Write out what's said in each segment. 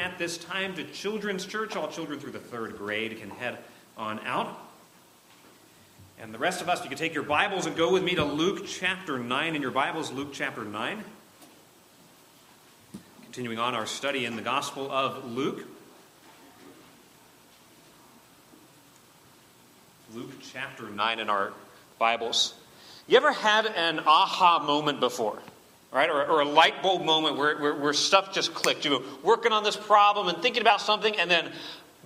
at this time to Children's Church. All children through the third grade can head on out. And the rest of us, you can take your Bibles and go with me to Luke chapter 9 in your Bibles, Luke chapter 9. Continuing on our study in the Gospel of Luke. Luke chapter 9 in our Bibles. You ever had an aha moment before? Right? Or, or a light bulb moment where, where, where stuff just clicked. You were working on this problem and thinking about something, and then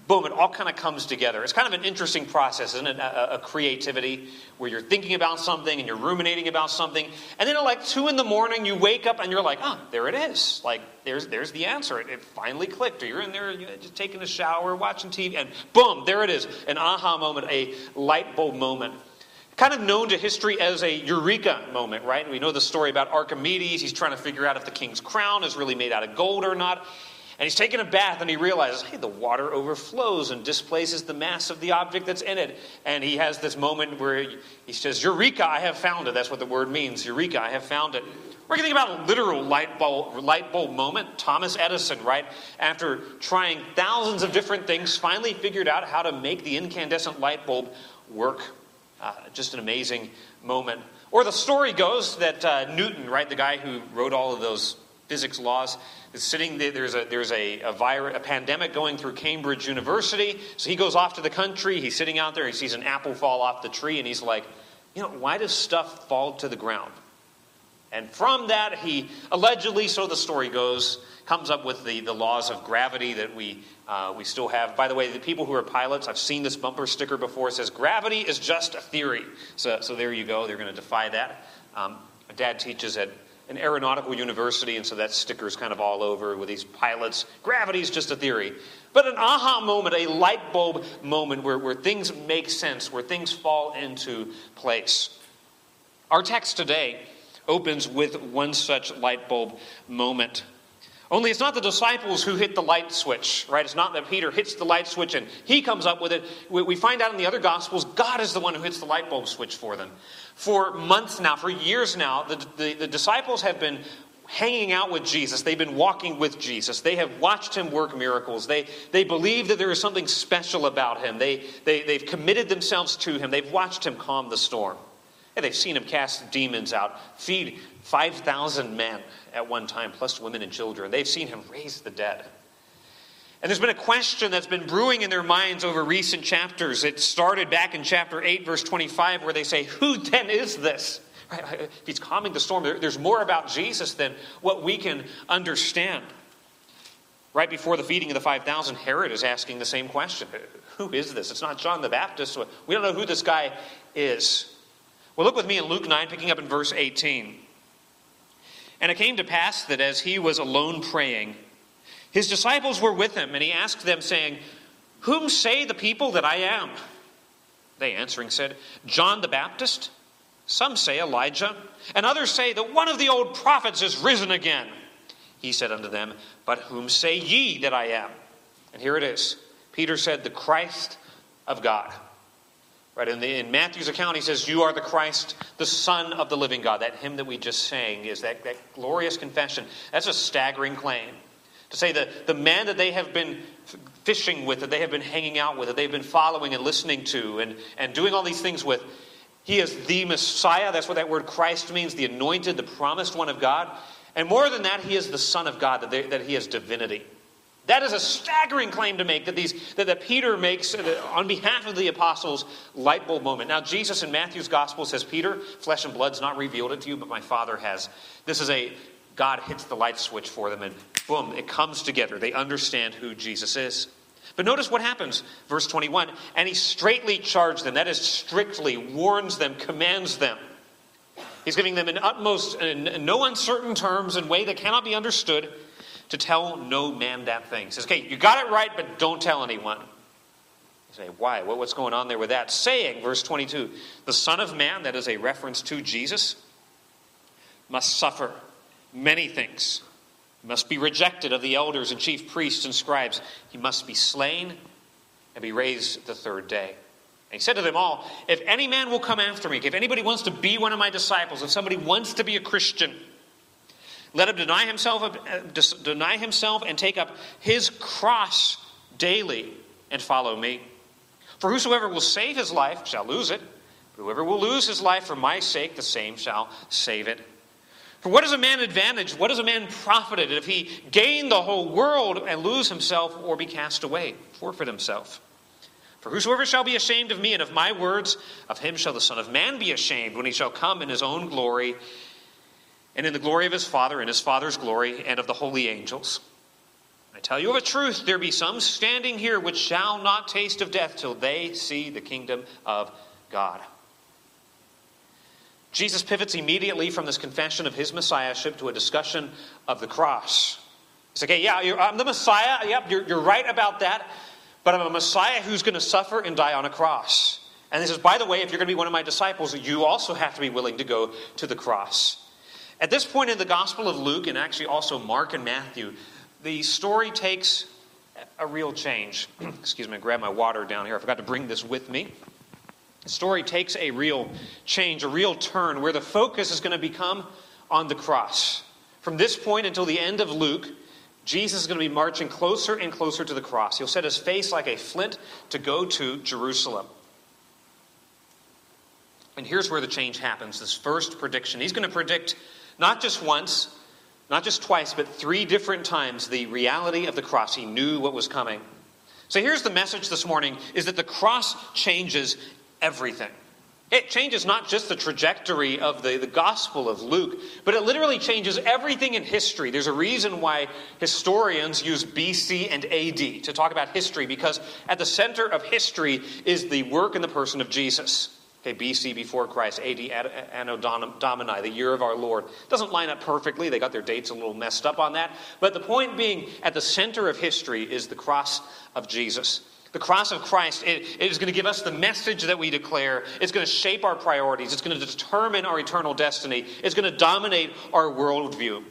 boom, it all kind of comes together. It's kind of an interesting process, isn't it? A, a, creativity where you're thinking about something and you're ruminating about something, and then at like two in the morning, you wake up and you're like, oh, there it is. Like, there's, there's the answer. It, it finally clicked. Or you're in there you're just taking a shower, watching TV, and boom, there it is. An aha moment, a light bulb moment. Kind of known to history as a eureka moment, right? We know the story about Archimedes. He's trying to figure out if the king's crown is really made out of gold or not. And he's taking a bath and he realizes, hey, the water overflows and displaces the mass of the object that's in it. And he has this moment where he says, Eureka, I have found it. That's what the word means. Eureka, I have found it. We're going to think about a literal light bulb, light bulb moment. Thomas Edison, right? After trying thousands of different things, finally figured out how to make the incandescent light bulb work. Uh, just an amazing moment. Or the story goes that uh, Newton, right, the guy who wrote all of those physics laws, is sitting there. There's a there's a, a virus, a pandemic going through Cambridge University. So he goes off to the country. He's sitting out there. He sees an apple fall off the tree, and he's like, you know, why does stuff fall to the ground? And from that, he allegedly, so the story goes, comes up with the, the laws of gravity that we, uh, we still have. By the way, the people who are pilots, I've seen this bumper sticker before. It says, Gravity is just a theory. So, so there you go. They're going to defy that. Um, dad teaches at an aeronautical university, and so that sticker's kind of all over with these pilots. Gravity is just a theory. But an aha moment, a light bulb moment where, where things make sense, where things fall into place. Our text today opens with one such light bulb moment. Only it's not the disciples who hit the light switch, right? It's not that Peter hits the light switch and he comes up with it. We find out in the other Gospels, God is the one who hits the light bulb switch for them. For months now, for years now, the, the, the disciples have been hanging out with Jesus. They've been walking with Jesus. They have watched him work miracles. They, they believe that there is something special about him. They, they, they've committed themselves to him. They've watched him calm the storm. And they've seen him cast demons out, feed 5,000 men at one time, plus women and children. They've seen him raise the dead. And there's been a question that's been brewing in their minds over recent chapters. It started back in chapter 8, verse 25, where they say, Who then is this? If he's calming the storm, there's more about Jesus than what we can understand. Right before the feeding of the 5,000, Herod is asking the same question Who is this? It's not John the Baptist. We don't know who this guy is. Well, look with me in Luke 9, picking up in verse 18. And it came to pass that as he was alone praying, his disciples were with him, and he asked them, saying, Whom say the people that I am? They answering said, John the Baptist. Some say Elijah, and others say that one of the old prophets is risen again. He said unto them, But whom say ye that I am? And here it is. Peter said, The Christ of God. Right in, the, in Matthew's account, he says, You are the Christ, the Son of the living God. That hymn that we just sang is that, that glorious confession. That's a staggering claim. To say that the man that they have been fishing with, that they have been hanging out with, that they've been following and listening to, and, and doing all these things with, he is the Messiah. That's what that word Christ means the anointed, the promised one of God. And more than that, he is the Son of God, that, they, that he is divinity. That is a staggering claim to make that, these, that, that Peter makes uh, on behalf of the apostles light bulb moment. Now, Jesus in Matthew's gospel says, Peter, flesh and blood's not revealed it to you, but my Father has. This is a God hits the light switch for them, and boom, it comes together. They understand who Jesus is. But notice what happens, verse 21 and he straightly charged them, that is, strictly warns them, commands them. He's giving them in utmost, in no uncertain terms, in way that cannot be understood, to tell no man that thing. He says, okay, you got it right, but don't tell anyone. You say, why? What's going on there with that? Saying, verse 22, the Son of Man, that is a reference to Jesus, must suffer many things. He must be rejected of the elders and chief priests and scribes. He must be slain and be raised the third day. And he said to them all, If any man will come after me, if anybody wants to be one of my disciples, if somebody wants to be a Christian, Let him deny himself, uh, deny himself and take up his cross daily and follow me. For whosoever will save his life shall lose it, but whoever will lose his life for my sake, the same shall save it. For what is a man advantage? What is a man profited if he gain the whole world and lose himself or be cast away, forfeit himself? For whosoever shall be ashamed of me and of my words, of him shall the Son of Man be ashamed when he shall come in his own glory and in the glory of his Father, and his Father's glory, and of the holy angels. I tell you of a truth, there be some standing here which shall not taste of death till they see the kingdom of God. Jesus pivots immediately from this confession of his messiahship to a discussion of the cross. He's like, okay, yeah, I'm the Messiah. Yep, you're, you're right about that. But I'm a Messiah who's going to suffer and die on a cross. And he says, by the way, if you're going to be one of my disciples, you also have to be willing to go to the cross. At this point in the Gospel of Luke, and actually also Mark and Matthew, the story takes a real change. Excuse me, I grab my water down here. I forgot to bring this with me. The story takes a real change, a real turn, where the focus is going to become on the cross. From this point until the end of Luke, Jesus is going to be marching closer and closer to the cross. He'll set his face like a flint to go to Jerusalem. And here's where the change happens this first prediction. He's going to predict not just once, not just twice, but three different times the reality of the cross. He knew what was coming. So here's the message this morning is that the cross changes everything. It changes not just the trajectory of the, the Gospel of Luke, but it literally changes everything in history. There's a reason why historians use BC and AD to talk about history, because at the center of history is the work and the person of Jesus. Okay, BC before Christ, AD Anno Domini, the year of our Lord. Doesn't line up perfectly. They got their dates a little messed up on that. But the point being, at the center of history is the cross of Jesus. The cross of Christ it, it is going to give us the message that we declare. It's going to shape our priorities. It's going to determine our eternal destiny. It's going to dominate our worldview.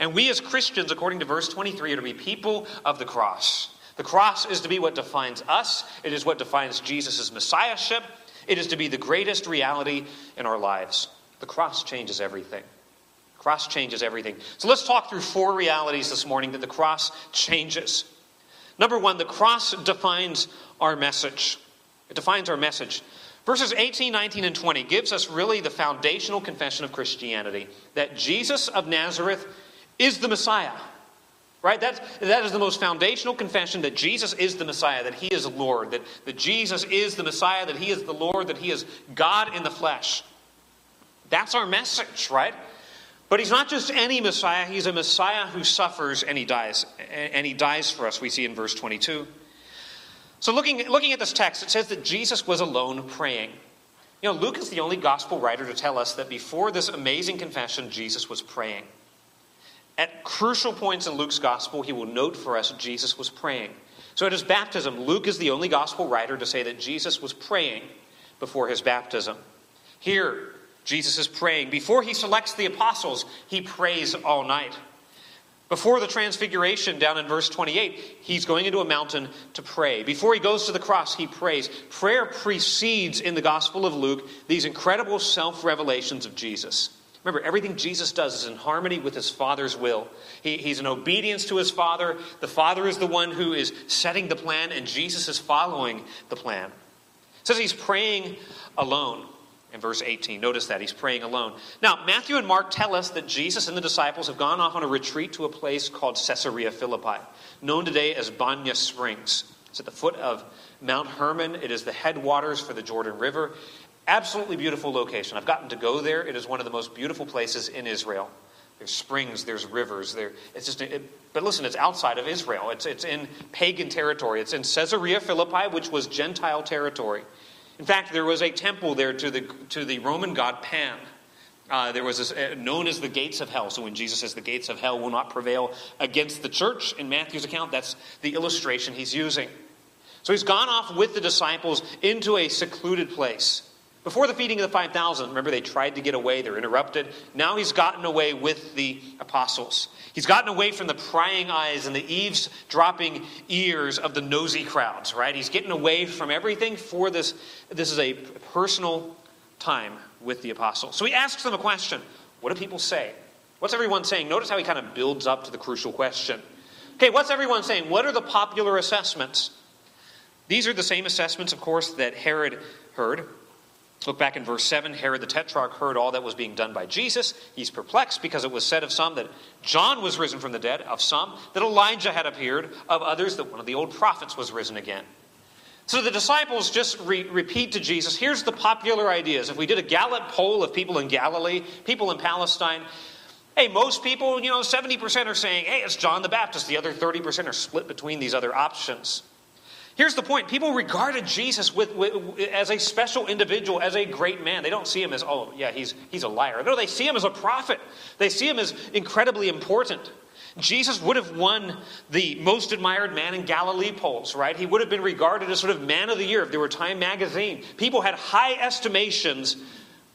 And we as Christians, according to verse 23, are to be people of the cross. The cross is to be what defines us, it is what defines Jesus' messiahship. It is to be the greatest reality in our lives. The cross changes everything. The cross changes everything. So let's talk through four realities this morning that the cross changes. Number one, the cross defines our message. It defines our message. Verses 18, 19, and 20 gives us really the foundational confession of Christianity that Jesus of Nazareth is the Messiah. Right? That's, that is the most foundational confession that Jesus is the Messiah, that He is Lord, that, that Jesus is the Messiah, that He is the Lord, that He is God in the flesh. That's our message, right? But He's not just any Messiah, He's a Messiah who suffers and He dies. And He dies for us, we see in verse 22. So, looking, looking at this text, it says that Jesus was alone praying. You know, Luke is the only gospel writer to tell us that before this amazing confession, Jesus was praying. At crucial points in Luke's gospel, he will note for us Jesus was praying. So at his baptism, Luke is the only gospel writer to say that Jesus was praying before his baptism. Here, Jesus is praying. Before he selects the apostles, he prays all night. Before the transfiguration, down in verse 28, he's going into a mountain to pray. Before he goes to the cross, he prays. Prayer precedes in the Gospel of Luke these incredible self revelations of Jesus. Remember, everything Jesus does is in harmony with his Father's will. He, he's in obedience to his Father. The Father is the one who is setting the plan, and Jesus is following the plan. It says he's praying alone in verse 18. Notice that he's praying alone. Now, Matthew and Mark tell us that Jesus and the disciples have gone off on a retreat to a place called Caesarea Philippi, known today as Banias Springs. It's at the foot of Mount Hermon. It is the headwaters for the Jordan River. Absolutely beautiful location. I've gotten to go there. It is one of the most beautiful places in Israel. There's springs, there's rivers. There, it's just, it, but listen, it's outside of Israel. It's, it's in pagan territory. It's in Caesarea Philippi, which was Gentile territory. In fact, there was a temple there to the, to the Roman god Pan. Uh, there was this, uh, known as the gates of hell. So when Jesus says the gates of hell will not prevail against the church in Matthew's account, that's the illustration he's using. So he's gone off with the disciples into a secluded place. Before the feeding of the 5,000, remember they tried to get away, they're interrupted. Now he's gotten away with the apostles. He's gotten away from the prying eyes and the eavesdropping ears of the nosy crowds, right? He's getting away from everything for this. This is a personal time with the apostles. So he asks them a question What do people say? What's everyone saying? Notice how he kind of builds up to the crucial question. Okay, what's everyone saying? What are the popular assessments? These are the same assessments, of course, that Herod heard. Look back in verse 7. Herod the Tetrarch heard all that was being done by Jesus. He's perplexed because it was said of some that John was risen from the dead, of some that Elijah had appeared, of others that one of the old prophets was risen again. So the disciples just re- repeat to Jesus here's the popular ideas. If we did a Gallup poll of people in Galilee, people in Palestine, hey, most people, you know, 70% are saying, hey, it's John the Baptist. The other 30% are split between these other options. Here's the point people regarded Jesus with, with, as a special individual, as a great man. They don't see him as, oh, yeah, he's, he's a liar. No, they see him as a prophet, they see him as incredibly important. Jesus would have won the most admired man in Galilee polls, right? He would have been regarded as sort of man of the year if there were Time magazine. People had high estimations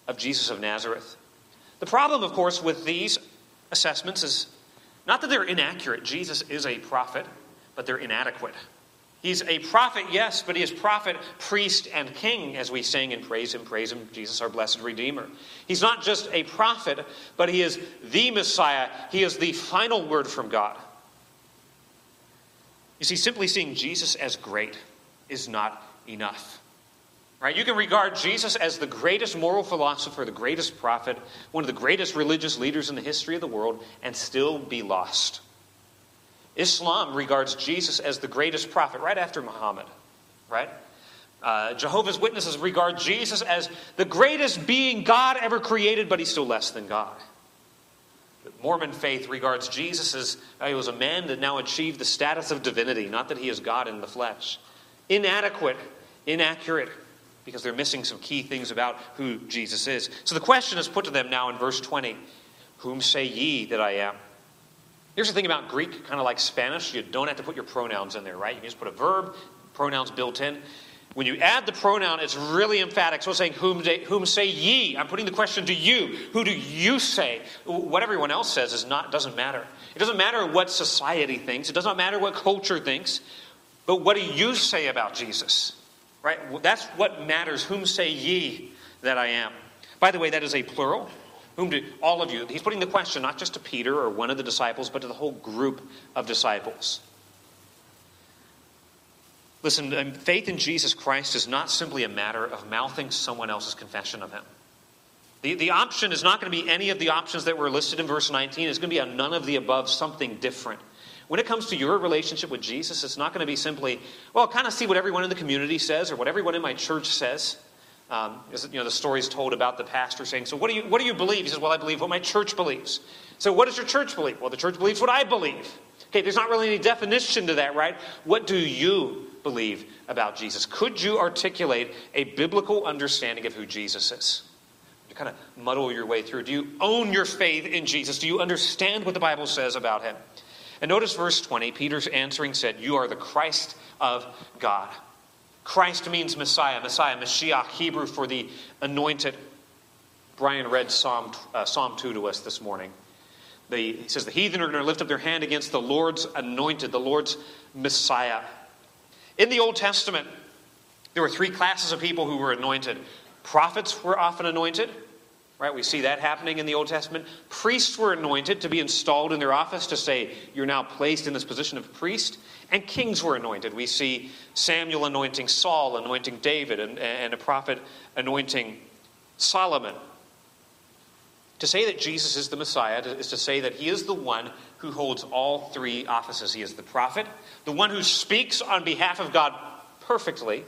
of Jesus of Nazareth. The problem, of course, with these assessments is not that they're inaccurate. Jesus is a prophet, but they're inadequate. He's a prophet, yes, but he is prophet, priest, and king, as we sing and praise him, praise him, Jesus, our blessed Redeemer. He's not just a prophet, but he is the Messiah. He is the final word from God. You see, simply seeing Jesus as great is not enough. Right? You can regard Jesus as the greatest moral philosopher, the greatest prophet, one of the greatest religious leaders in the history of the world, and still be lost. Islam regards Jesus as the greatest prophet right after Muhammad, right? Uh, Jehovah's Witnesses regard Jesus as the greatest being God ever created, but he's still less than God. The Mormon faith regards Jesus as uh, he was a man that now achieved the status of divinity, not that he is God in the flesh. Inadequate, inaccurate, because they're missing some key things about who Jesus is. So the question is put to them now in verse 20 Whom say ye that I am? Here's the thing about Greek, kind of like Spanish, you don't have to put your pronouns in there, right? You can just put a verb, pronouns built in. When you add the pronoun, it's really emphatic. So it's saying, whom, whom say ye? I'm putting the question to you. Who do you say? What everyone else says is not, doesn't matter. It doesn't matter what society thinks. It does not matter what culture thinks. But what do you say about Jesus? Right? That's what matters. Whom say ye that I am? By the way, that is a plural. Whom do all of you? He's putting the question not just to Peter or one of the disciples, but to the whole group of disciples. Listen, um, faith in Jesus Christ is not simply a matter of mouthing someone else's confession of him. The, the option is not going to be any of the options that were listed in verse 19. It's going to be a none of the above, something different. When it comes to your relationship with Jesus, it's not going to be simply, well, kind of see what everyone in the community says or what everyone in my church says. Um, you know, the story is told about the pastor saying, So, what do, you, what do you believe? He says, Well, I believe what my church believes. So, what does your church believe? Well, the church believes what I believe. Okay, there's not really any definition to that, right? What do you believe about Jesus? Could you articulate a biblical understanding of who Jesus is? You kind of muddle your way through. Do you own your faith in Jesus? Do you understand what the Bible says about him? And notice verse 20 Peter's answering said, You are the Christ of God. Christ means Messiah. Messiah, Mashiach, Hebrew for the anointed. Brian read Psalm, uh, Psalm 2 to us this morning. The, he says, The heathen are going to lift up their hand against the Lord's anointed, the Lord's Messiah. In the Old Testament, there were three classes of people who were anointed. Prophets were often anointed, right? We see that happening in the Old Testament. Priests were anointed to be installed in their office to say, You're now placed in this position of priest. And kings were anointed. We see Samuel anointing Saul, anointing David, and, and a prophet anointing Solomon. To say that Jesus is the Messiah is to say that he is the one who holds all three offices. He is the prophet, the one who speaks on behalf of God perfectly.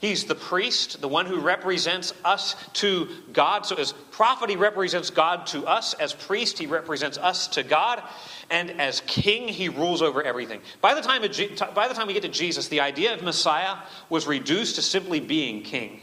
He's the priest, the one who represents us to God. So, as prophet, he represents God to us. As priest, he represents us to God. And as king, he rules over everything. By the time, by the time we get to Jesus, the idea of Messiah was reduced to simply being king.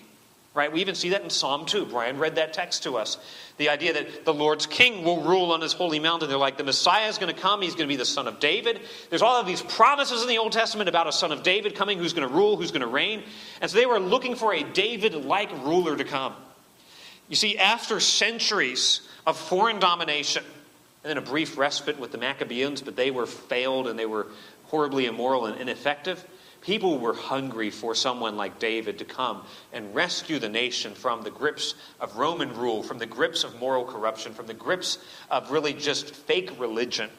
Right? We even see that in Psalm 2. Brian read that text to us. The idea that the Lord's king will rule on his holy mountain. They're like, the Messiah is going to come. He's going to be the son of David. There's all of these promises in the Old Testament about a son of David coming who's going to rule, who's going to reign. And so they were looking for a David like ruler to come. You see, after centuries of foreign domination, and then a brief respite with the Maccabees, but they were failed and they were horribly immoral and ineffective. People were hungry for someone like David to come and rescue the nation from the grips of Roman rule, from the grips of moral corruption, from the grips of really just fake religion.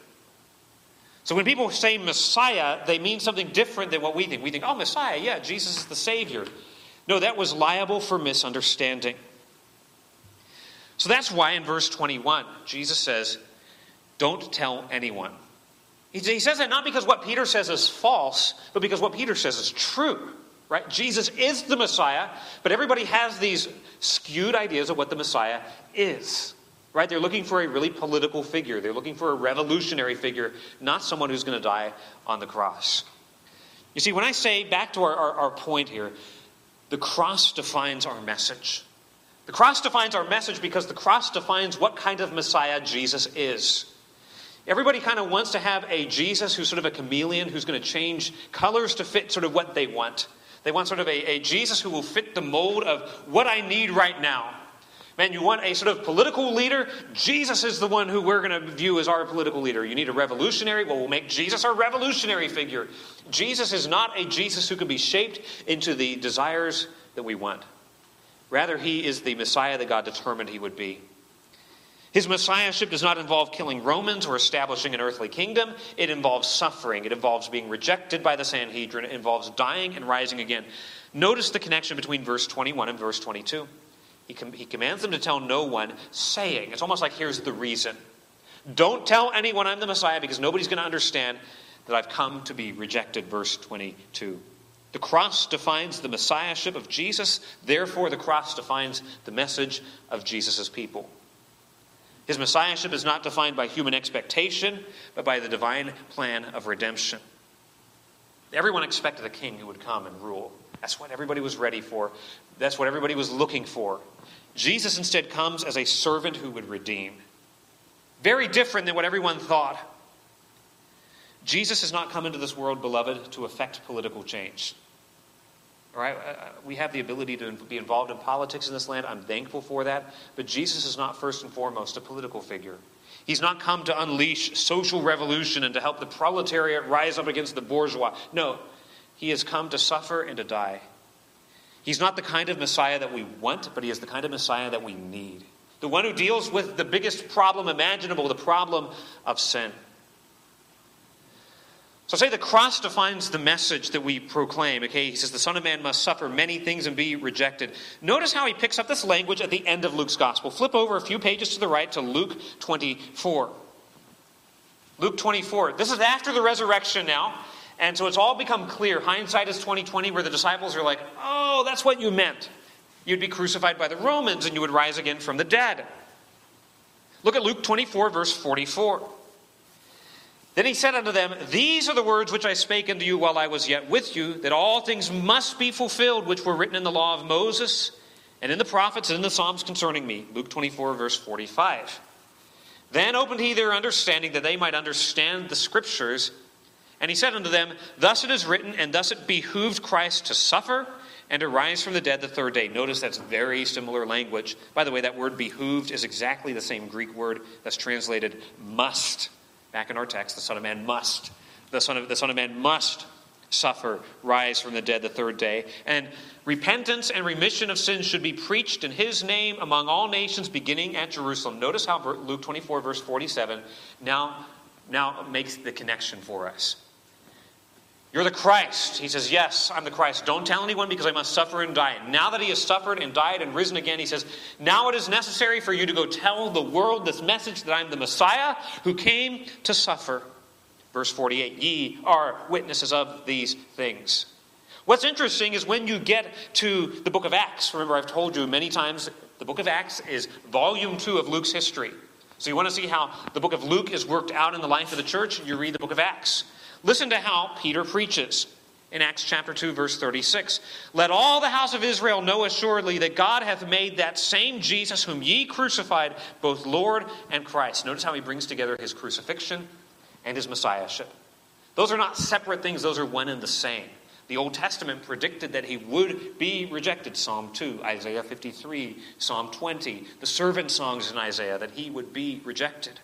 So when people say Messiah, they mean something different than what we think. We think, oh, Messiah, yeah, Jesus is the Savior. No, that was liable for misunderstanding. So that's why in verse 21, Jesus says, Don't tell anyone. He says that not because what Peter says is false, but because what Peter says is true. Right? Jesus is the Messiah, but everybody has these skewed ideas of what the Messiah is. Right? They're looking for a really political figure. They're looking for a revolutionary figure, not someone who's going to die on the cross. You see, when I say, back to our, our, our point here, the cross defines our message. The cross defines our message because the cross defines what kind of Messiah Jesus is. Everybody kind of wants to have a Jesus who's sort of a chameleon, who's going to change colors to fit sort of what they want. They want sort of a, a Jesus who will fit the mold of what I need right now. Man, you want a sort of political leader? Jesus is the one who we're going to view as our political leader. You need a revolutionary? Well, we'll make Jesus our revolutionary figure. Jesus is not a Jesus who can be shaped into the desires that we want. Rather, he is the Messiah that God determined he would be. His messiahship does not involve killing Romans or establishing an earthly kingdom. It involves suffering. It involves being rejected by the Sanhedrin. It involves dying and rising again. Notice the connection between verse 21 and verse 22. He, com- he commands them to tell no one, saying, it's almost like here's the reason. Don't tell anyone I'm the Messiah because nobody's going to understand that I've come to be rejected. Verse 22. The cross defines the messiahship of Jesus, therefore, the cross defines the message of Jesus' people. His messiahship is not defined by human expectation, but by the divine plan of redemption. Everyone expected a king who would come and rule. That's what everybody was ready for. That's what everybody was looking for. Jesus instead comes as a servant who would redeem. Very different than what everyone thought. Jesus has not come into this world, beloved, to effect political change. Right? Uh, uh, we have the ability to be involved in politics in this land. I'm thankful for that. But Jesus is not first and foremost a political figure. He's not come to unleash social revolution and to help the proletariat rise up against the bourgeois. No, he has come to suffer and to die. He's not the kind of Messiah that we want, but he is the kind of Messiah that we need. The one who deals with the biggest problem imaginable, the problem of sin. So say the cross defines the message that we proclaim. Okay, he says the Son of Man must suffer many things and be rejected. Notice how he picks up this language at the end of Luke's gospel. Flip over a few pages to the right to Luke 24. Luke 24. This is after the resurrection now. And so it's all become clear. Hindsight is 2020, where the disciples are like, oh, that's what you meant. You'd be crucified by the Romans and you would rise again from the dead. Look at Luke 24, verse 44. Then he said unto them, These are the words which I spake unto you while I was yet with you, that all things must be fulfilled which were written in the law of Moses, and in the prophets, and in the Psalms concerning me. Luke 24, verse 45. Then opened he their understanding that they might understand the scriptures. And he said unto them, Thus it is written, and thus it behooved Christ to suffer and to rise from the dead the third day. Notice that's very similar language. By the way, that word behooved is exactly the same Greek word that's translated must Back in our text, the Son of Man must. The Son of, the Son of Man must suffer, rise from the dead the third day. And repentance and remission of sins should be preached in his name among all nations, beginning at Jerusalem. Notice how Luke 24, verse 47, now, now makes the connection for us. You're the Christ. He says, Yes, I'm the Christ. Don't tell anyone because I must suffer and die. Now that he has suffered and died and risen again, he says, Now it is necessary for you to go tell the world this message that I'm the Messiah who came to suffer. Verse 48 Ye are witnesses of these things. What's interesting is when you get to the book of Acts, remember I've told you many times the book of Acts is volume two of Luke's history. So you want to see how the book of Luke is worked out in the life of the church, you read the book of Acts. Listen to how Peter preaches in Acts chapter 2, verse 36. Let all the house of Israel know assuredly that God hath made that same Jesus whom ye crucified, both Lord and Christ. Notice how he brings together his crucifixion and his messiahship. Those are not separate things, those are one and the same. The Old Testament predicted that he would be rejected. Psalm 2, Isaiah 53, Psalm 20, the servant songs in Isaiah, that he would be rejected.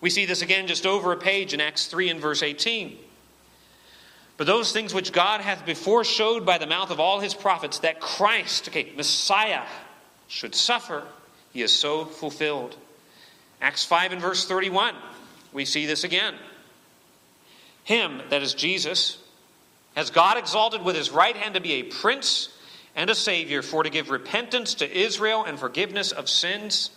We see this again just over a page in Acts 3 and verse 18. But those things which God hath before showed by the mouth of all his prophets that Christ, okay, Messiah, should suffer, he is so fulfilled. Acts 5 and verse 31, we see this again. Him, that is Jesus, has God exalted with his right hand to be a prince and a savior, for to give repentance to Israel and forgiveness of sins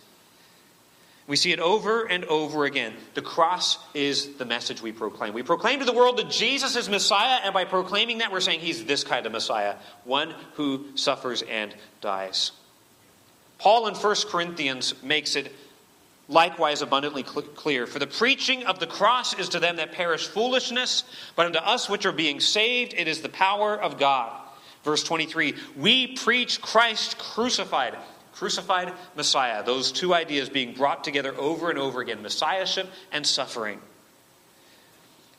we see it over and over again. The cross is the message we proclaim. We proclaim to the world that Jesus is Messiah, and by proclaiming that, we're saying he's this kind of Messiah, one who suffers and dies. Paul in 1 Corinthians makes it likewise abundantly cl- clear. For the preaching of the cross is to them that perish foolishness, but unto us which are being saved, it is the power of God. Verse 23 We preach Christ crucified crucified Messiah. Those two ideas being brought together over and over again Messiahship and suffering.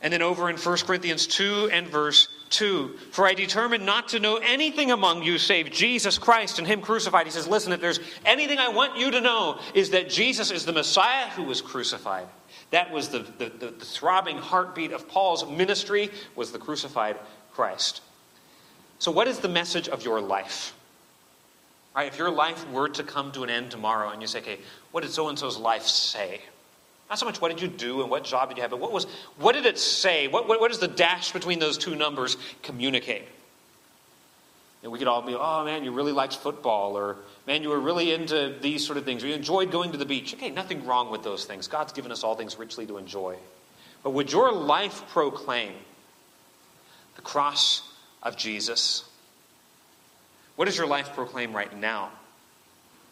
And then over in 1 Corinthians 2 and verse 2 For I determined not to know anything among you save Jesus Christ and Him crucified. He says, Listen, if there's anything I want you to know, is that Jesus is the Messiah who was crucified. That was the, the, the, the throbbing heartbeat of Paul's ministry, was the crucified Christ. So, what is the message of your life? Right? If your life were to come to an end tomorrow and you say, okay, what did so and so's life say? Not so much what did you do and what job did you have, but what, was, what did it say? What, what, what does the dash between those two numbers communicate? And we could all be, oh man, you really liked football, or man, you were really into these sort of things, or you enjoyed going to the beach. Okay, nothing wrong with those things. God's given us all things richly to enjoy. But would your life proclaim the cross of Jesus? What does your life proclaim right now?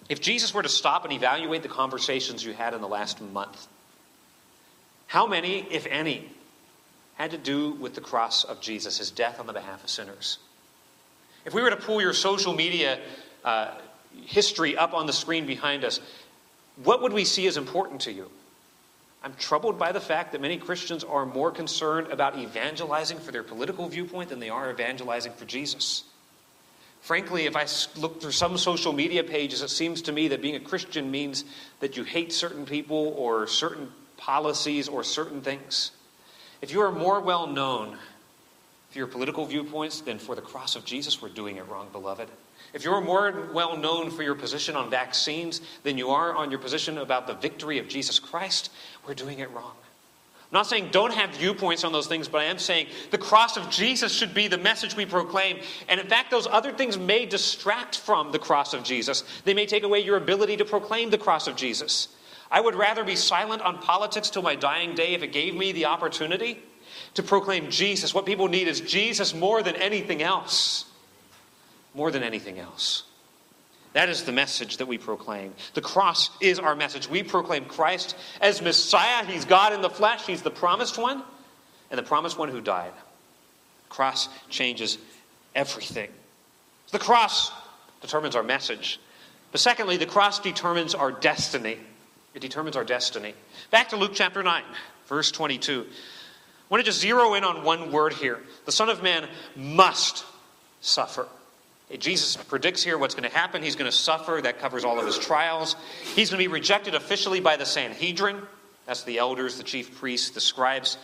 If Jesus were to stop and evaluate the conversations you had in the last month, how many, if any, had to do with the cross of Jesus, his death on the behalf of sinners? If we were to pull your social media uh, history up on the screen behind us, what would we see as important to you? I'm troubled by the fact that many Christians are more concerned about evangelizing for their political viewpoint than they are evangelizing for Jesus. Frankly, if I look through some social media pages, it seems to me that being a Christian means that you hate certain people or certain policies or certain things. If you are more well known for your political viewpoints than for the cross of Jesus, we're doing it wrong, beloved. If you're more well known for your position on vaccines than you are on your position about the victory of Jesus Christ, we're doing it wrong. I'm not saying don't have viewpoints on those things, but I am saying the cross of Jesus should be the message we proclaim. And in fact, those other things may distract from the cross of Jesus. They may take away your ability to proclaim the cross of Jesus. I would rather be silent on politics till my dying day if it gave me the opportunity to proclaim Jesus. What people need is Jesus more than anything else. More than anything else. That is the message that we proclaim. The cross is our message. We proclaim Christ as Messiah. He's God in the flesh, He's the promised one, and the promised one who died. The cross changes everything. The cross determines our message. But secondly, the cross determines our destiny. It determines our destiny. Back to Luke chapter 9, verse 22. I want to just zero in on one word here. The Son of Man must suffer. Jesus predicts here what's going to happen. He's going to suffer. That covers all of his trials. He's going to be rejected officially by the Sanhedrin. That's the elders, the chief priests, the scribes.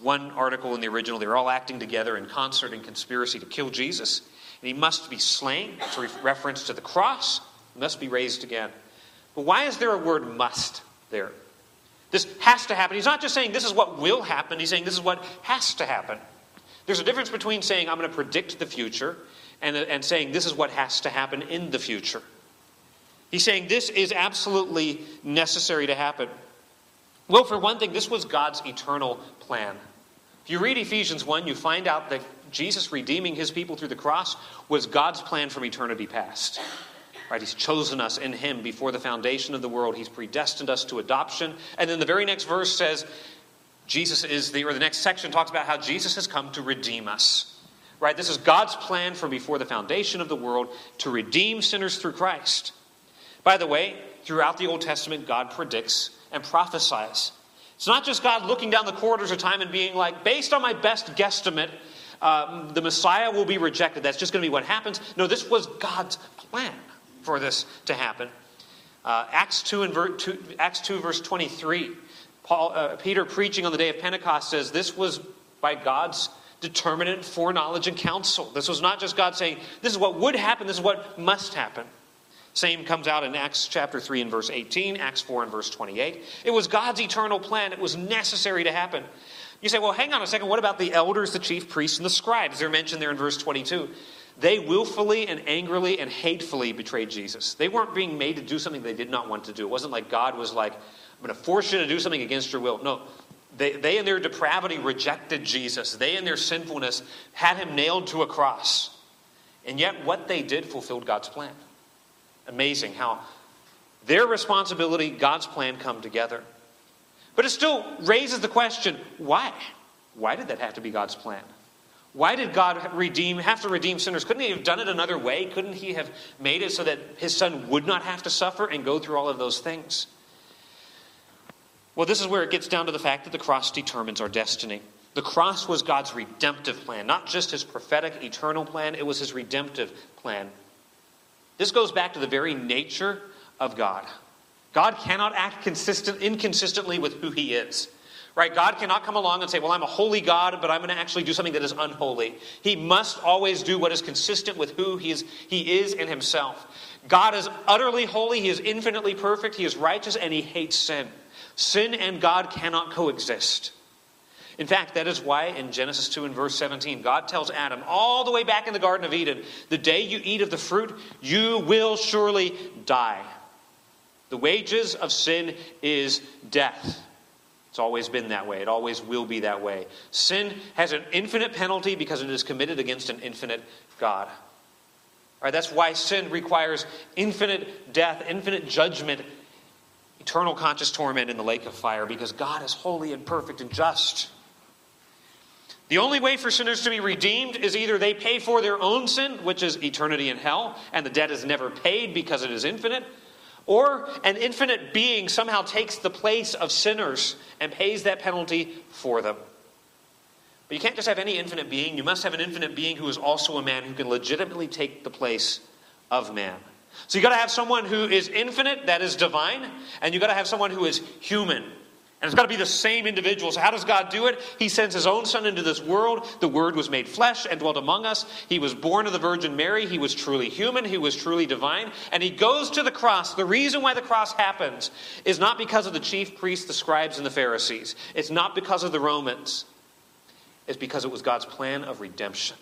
One article in the original, they're all acting together in concert and conspiracy to kill Jesus. And he must be slain. It's a reference to the cross. He must be raised again. But why is there a word must there? This has to happen. He's not just saying this is what will happen, he's saying this is what has to happen. There's a difference between saying I'm going to predict the future and, and saying this is what has to happen in the future. He's saying this is absolutely necessary to happen. Well, for one thing, this was God's eternal plan. If you read Ephesians 1, you find out that Jesus redeeming his people through the cross was God's plan from eternity past. Right? He's chosen us in him before the foundation of the world. He's predestined us to adoption. And then the very next verse says, Jesus is the, or the next section talks about how Jesus has come to redeem us. Right? This is God's plan from before the foundation of the world to redeem sinners through Christ. By the way, throughout the Old Testament, God predicts and prophesies. It's not just God looking down the corridors of time and being like, based on my best guesstimate, um, the Messiah will be rejected. That's just going to be what happens. No, this was God's plan for this to happen. Uh, Acts, 2 and ver- 2, Acts 2, verse 23, Paul, uh, Peter preaching on the day of Pentecost says this was by God's determinate foreknowledge and counsel. This was not just God saying, this is what would happen, this is what must happen. Same comes out in Acts chapter 3 and verse 18, Acts 4 and verse 28. It was God's eternal plan. It was necessary to happen. You say, well, hang on a second. What about the elders, the chief priests, and the scribes? They're mentioned there in verse 22. They willfully and angrily and hatefully betrayed Jesus. They weren't being made to do something they did not want to do. It wasn't like God was like, I'm going to force you to do something against your will. No, they, they in their depravity rejected Jesus. They in their sinfulness had him nailed to a cross. And yet, what they did fulfilled God's plan. Amazing how their responsibility, God's plan come together. But it still raises the question why? Why did that have to be God's plan? Why did God redeem, have to redeem sinners? Couldn't he have done it another way? Couldn't he have made it so that his son would not have to suffer and go through all of those things? Well, this is where it gets down to the fact that the cross determines our destiny. The cross was God's redemptive plan, not just his prophetic, eternal plan, it was his redemptive plan. This goes back to the very nature of God. God cannot act consistent, inconsistently with who he is. Right? God cannot come along and say, Well, I'm a holy God, but I'm going to actually do something that is unholy. He must always do what is consistent with who he is, he is in himself. God is utterly holy, he is infinitely perfect, he is righteous, and he hates sin. Sin and God cannot coexist. In fact, that is why in Genesis 2 and verse 17, God tells Adam, all the way back in the Garden of Eden, the day you eat of the fruit, you will surely die. The wages of sin is death. It's always been that way. It always will be that way. Sin has an infinite penalty because it is committed against an infinite God. All right, that's why sin requires infinite death, infinite judgment, eternal conscious torment in the lake of fire because God is holy and perfect and just. The only way for sinners to be redeemed is either they pay for their own sin, which is eternity in hell, and the debt is never paid because it is infinite, or an infinite being somehow takes the place of sinners and pays that penalty for them. But you can't just have any infinite being, you must have an infinite being who is also a man who can legitimately take the place of man. So you got to have someone who is infinite, that is divine, and you got to have someone who is human, and it's got to be the same individual. So, how does God do it? He sends His own Son into this world. The Word was made flesh and dwelt among us. He was born of the Virgin Mary. He was truly human. He was truly divine. And He goes to the cross. The reason why the cross happens is not because of the chief priests, the scribes, and the Pharisees. It's not because of the Romans. It's because it was God's plan of redemption.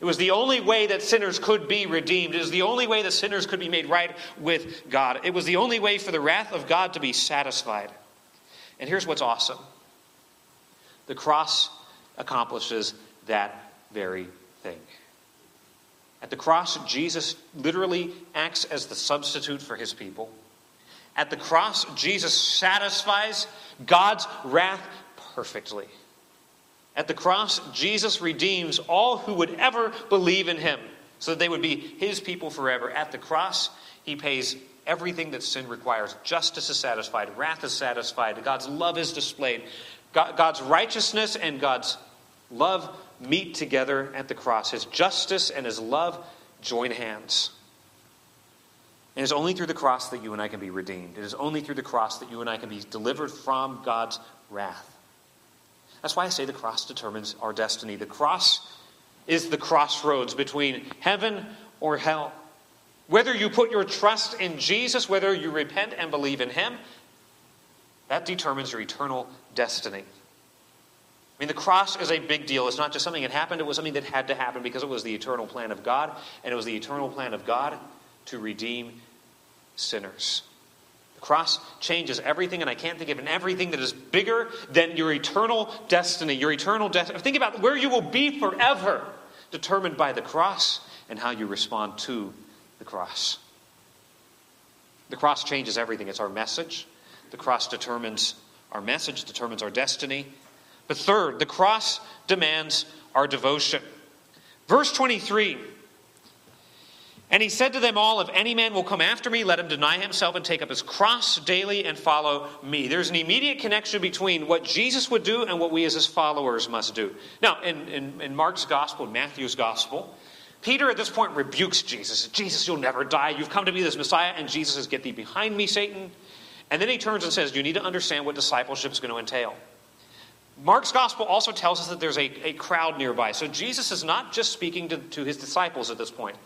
It was the only way that sinners could be redeemed. It was the only way that sinners could be made right with God. It was the only way for the wrath of God to be satisfied. And here's what's awesome the cross accomplishes that very thing. At the cross, Jesus literally acts as the substitute for his people. At the cross, Jesus satisfies God's wrath perfectly. At the cross, Jesus redeems all who would ever believe in him so that they would be his people forever. At the cross, he pays everything that sin requires. Justice is satisfied, wrath is satisfied, God's love is displayed. God's righteousness and God's love meet together at the cross. His justice and his love join hands. And it is only through the cross that you and I can be redeemed. It is only through the cross that you and I can be delivered from God's wrath. That's why I say the cross determines our destiny. The cross is the crossroads between heaven or hell. Whether you put your trust in Jesus, whether you repent and believe in Him, that determines your eternal destiny. I mean, the cross is a big deal. It's not just something that happened, it was something that had to happen because it was the eternal plan of God, and it was the eternal plan of God to redeem sinners. Cross changes everything, and I can't think of an everything that is bigger than your eternal destiny. Your eternal destiny. Think about where you will be forever, determined by the cross and how you respond to the cross. The cross changes everything. It's our message. The cross determines our message, determines our destiny. But third, the cross demands our devotion. Verse 23 And he said to them all, If any man will come after me, let him deny himself and take up his cross daily and follow me. There's an immediate connection between what Jesus would do and what we as his followers must do. Now, in, in, in Mark's gospel, Matthew's gospel, Peter at this point rebukes Jesus. Jesus, you'll never die. You've come to be this Messiah. And Jesus says, Get thee behind me, Satan. And then he turns and says, You need to understand what discipleship is going to entail. Mark's gospel also tells us that there's a, a crowd nearby. So Jesus is not just speaking to, to his disciples at this point,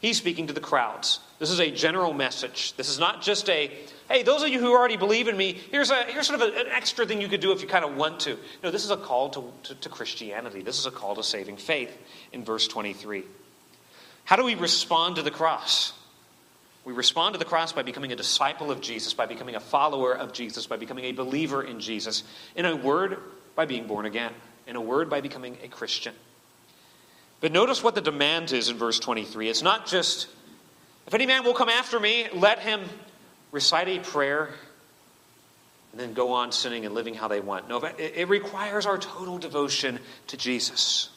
he's speaking to the crowds. This is a general message. This is not just a, hey, those of you who already believe in me, here's, a, here's sort of an extra thing you could do if you kind of want to. No, this is a call to, to, to Christianity. This is a call to saving faith in verse 23. How do we respond to the cross? We respond to the cross by becoming a disciple of Jesus, by becoming a follower of Jesus, by becoming a believer in Jesus. In a word, by being born again. In a word, by becoming a Christian. But notice what the demand is in verse 23. It's not just if any man will come after me, let him recite a prayer and then go on sinning and living how they want. No, it requires our total devotion to Jesus.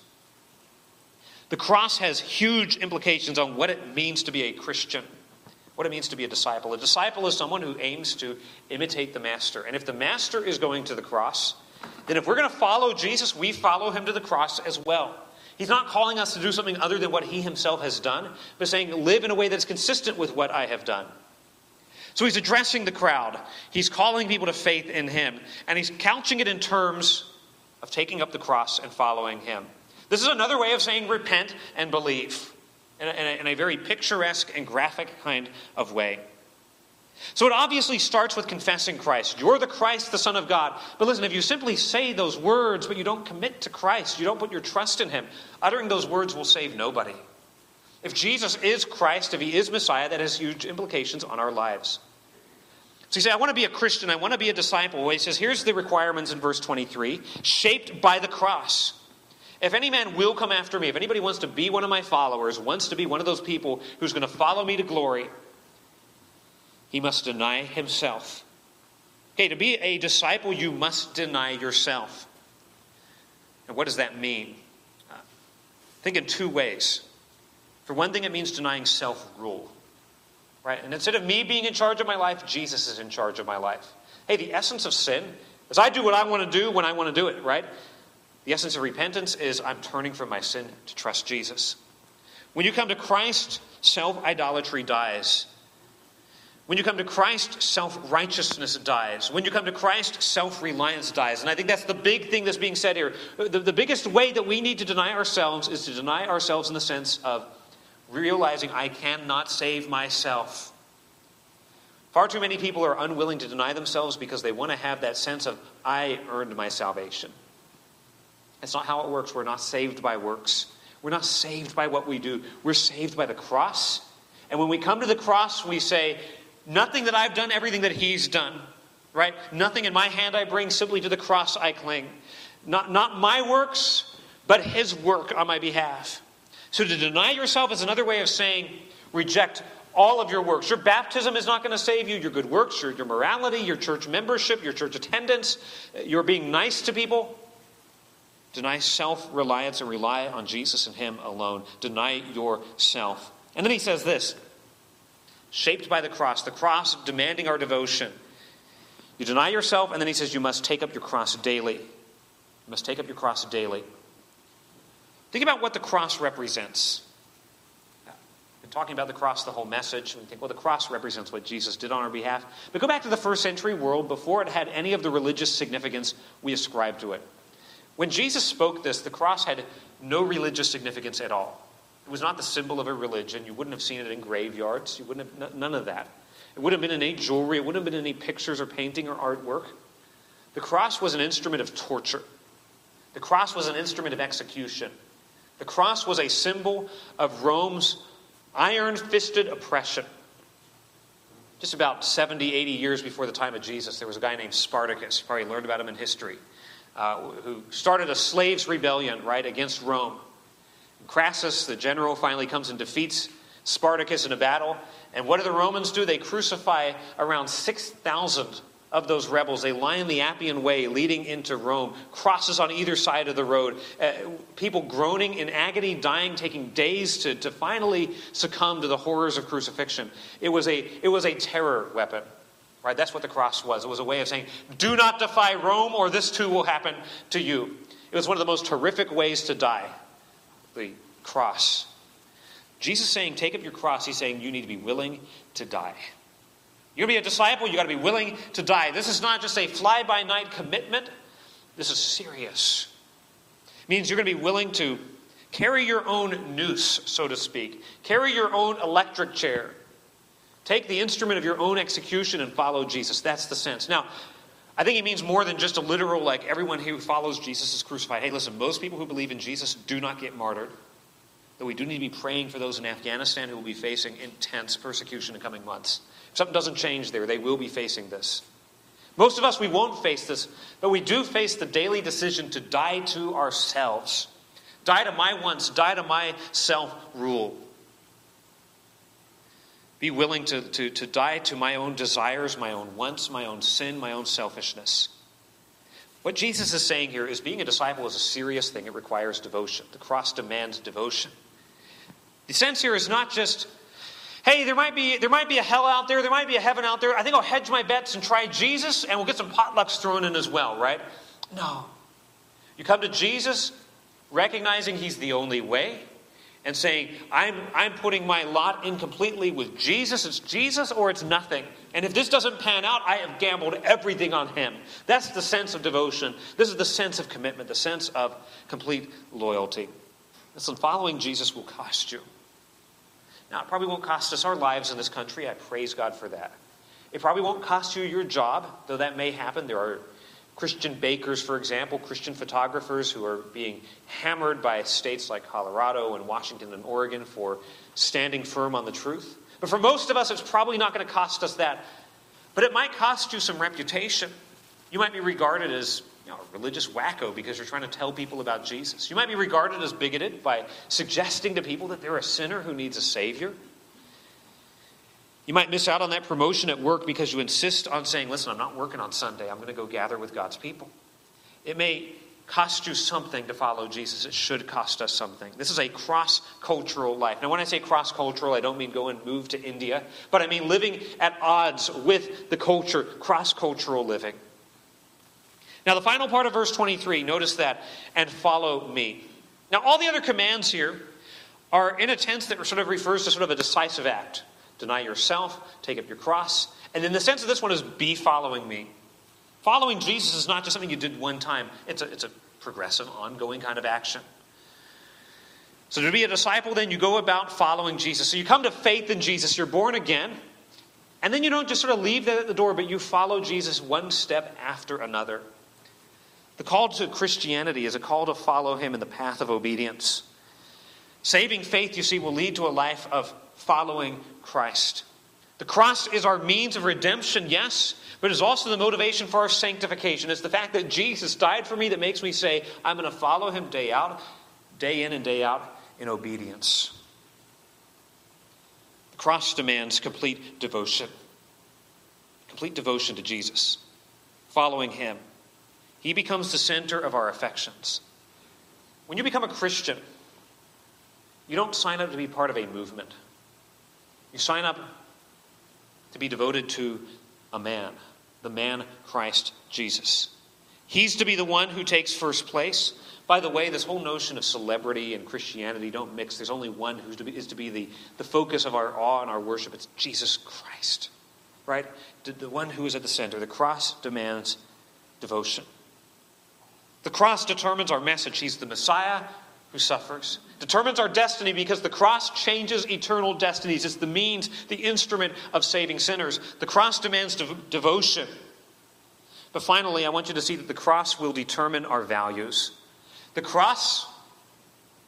The cross has huge implications on what it means to be a Christian, what it means to be a disciple. A disciple is someone who aims to imitate the master. And if the master is going to the cross, then if we're going to follow Jesus, we follow him to the cross as well. He's not calling us to do something other than what he himself has done, but saying, live in a way that's consistent with what I have done. So he's addressing the crowd. He's calling people to faith in him, and he's couching it in terms of taking up the cross and following him. This is another way of saying repent and believe in a, in a, in a very picturesque and graphic kind of way. So it obviously starts with confessing Christ. You're the Christ, the Son of God. But listen, if you simply say those words, but you don't commit to Christ, you don't put your trust in Him, uttering those words will save nobody. If Jesus is Christ, if He is Messiah, that has huge implications on our lives. So you say, I want to be a Christian, I want to be a disciple. Well, he says, here's the requirements in verse 23 shaped by the cross. If any man will come after me, if anybody wants to be one of my followers, wants to be one of those people who's going to follow me to glory, he must deny himself. Okay, to be a disciple, you must deny yourself. And what does that mean? Uh, think in two ways. For one thing, it means denying self rule. Right? And instead of me being in charge of my life, Jesus is in charge of my life. Hey, the essence of sin is I do what I want to do when I want to do it, right? The essence of repentance is I'm turning from my sin to trust Jesus. When you come to Christ, self idolatry dies. When you come to Christ, self righteousness dies. When you come to Christ, self reliance dies. And I think that's the big thing that's being said here. The, the biggest way that we need to deny ourselves is to deny ourselves in the sense of realizing I cannot save myself. Far too many people are unwilling to deny themselves because they want to have that sense of, I earned my salvation. That's not how it works. We're not saved by works. We're not saved by what we do. We're saved by the cross. And when we come to the cross, we say, Nothing that I've done, everything that He's done. Right? Nothing in my hand I bring, simply to the cross I cling. Not, not my works, but His work on my behalf. So to deny yourself is another way of saying reject all of your works. Your baptism is not going to save you. Your good works, your, your morality, your church membership, your church attendance, your being nice to people. Deny self reliance and rely on Jesus and Him alone. Deny yourself. And then he says this shaped by the cross, the cross demanding our devotion. You deny yourself, and then he says you must take up your cross daily. You must take up your cross daily. Think about what the cross represents. Been talking about the cross the whole message. We think, well, the cross represents what Jesus did on our behalf. But go back to the first century world before it had any of the religious significance we ascribe to it. When Jesus spoke this, the cross had no religious significance at all. It was not the symbol of a religion. You wouldn't have seen it in graveyards. You wouldn't have, none of that. It wouldn't have been in any jewelry. It wouldn't have been in any pictures or painting or artwork. The cross was an instrument of torture. The cross was an instrument of execution. The cross was a symbol of Rome's iron fisted oppression. Just about 70, 80 years before the time of Jesus, there was a guy named Spartacus. You probably learned about him in history, uh, who started a slaves' rebellion, right, against Rome. Crassus, the general, finally comes and defeats Spartacus in a battle. And what do the Romans do? They crucify around 6,000 of those rebels. They line the Appian Way leading into Rome, crosses on either side of the road. Uh, people groaning in agony, dying, taking days to, to finally succumb to the horrors of crucifixion. It was, a, it was a terror weapon. Right? That's what the cross was. It was a way of saying, do not defy Rome, or this too will happen to you. It was one of the most horrific ways to die the cross. Jesus saying, Take up your cross, he's saying, You need to be willing to die. You're going to be a disciple, you got to be willing to die. This is not just a fly by night commitment. This is serious. It means you're going to be willing to carry your own noose, so to speak, carry your own electric chair. Take the instrument of your own execution and follow Jesus. That's the sense. Now, I think he means more than just a literal, like everyone who follows Jesus is crucified. Hey, listen, most people who believe in Jesus do not get martyred. Though we do need to be praying for those in Afghanistan who will be facing intense persecution in coming months. If something doesn't change there, they will be facing this. Most of us, we won't face this, but we do face the daily decision to die to ourselves. Die to my wants, die to my self rule. Be willing to, to, to die to my own desires, my own wants, my own sin, my own selfishness. What Jesus is saying here is being a disciple is a serious thing. It requires devotion. The cross demands devotion. The sense here is not just, hey, there might be there might be a hell out there, there might be a heaven out there. I think I'll hedge my bets and try Jesus, and we'll get some potlucks thrown in as well, right? No. You come to Jesus recognizing He's the only way, and saying, I'm, I'm putting my lot in completely with Jesus. It's Jesus or it's nothing. And if this doesn't pan out, I have gambled everything on Him. That's the sense of devotion. This is the sense of commitment, the sense of complete loyalty. Listen, following Jesus will cost you. Now, it probably won't cost us our lives in this country. I praise God for that. It probably won't cost you your job, though that may happen. There are Christian bakers, for example, Christian photographers who are being hammered by states like Colorado and Washington and Oregon for standing firm on the truth. But for most of us, it's probably not going to cost us that. But it might cost you some reputation. You might be regarded as you know, a religious wacko because you're trying to tell people about Jesus. You might be regarded as bigoted by suggesting to people that they're a sinner who needs a Savior. You might miss out on that promotion at work because you insist on saying, Listen, I'm not working on Sunday. I'm going to go gather with God's people. It may cost you something to follow Jesus. It should cost us something. This is a cross cultural life. Now, when I say cross cultural, I don't mean go and move to India, but I mean living at odds with the culture, cross cultural living. Now, the final part of verse 23, notice that, and follow me. Now, all the other commands here are in a tense that sort of refers to sort of a decisive act. Deny yourself, take up your cross. And in the sense of this one is be following me. Following Jesus is not just something you did one time, it's a, it's a progressive, ongoing kind of action. So to be a disciple, then you go about following Jesus. So you come to faith in Jesus, you're born again, and then you don't just sort of leave that at the door, but you follow Jesus one step after another. The call to Christianity is a call to follow him in the path of obedience. Saving faith, you see, will lead to a life of following Christ. The cross is our means of redemption, yes, but it's also the motivation for our sanctification. It's the fact that Jesus died for me that makes me say, I'm going to follow him day out, day in and day out in obedience. The cross demands complete devotion. Complete devotion to Jesus. Following him. He becomes the center of our affections. When you become a Christian, you don't sign up to be part of a movement. You sign up to be devoted to a man, the man Christ Jesus. He's to be the one who takes first place. By the way, this whole notion of celebrity and Christianity don't mix. There's only one who is to be the, the focus of our awe and our worship. It's Jesus Christ, right? The one who is at the center. The cross demands devotion. The cross determines our message. He's the Messiah who suffers determines our destiny because the cross changes eternal destinies. It's the means, the instrument of saving sinners. The cross demands devotion. But finally, I want you to see that the cross will determine our values. The cross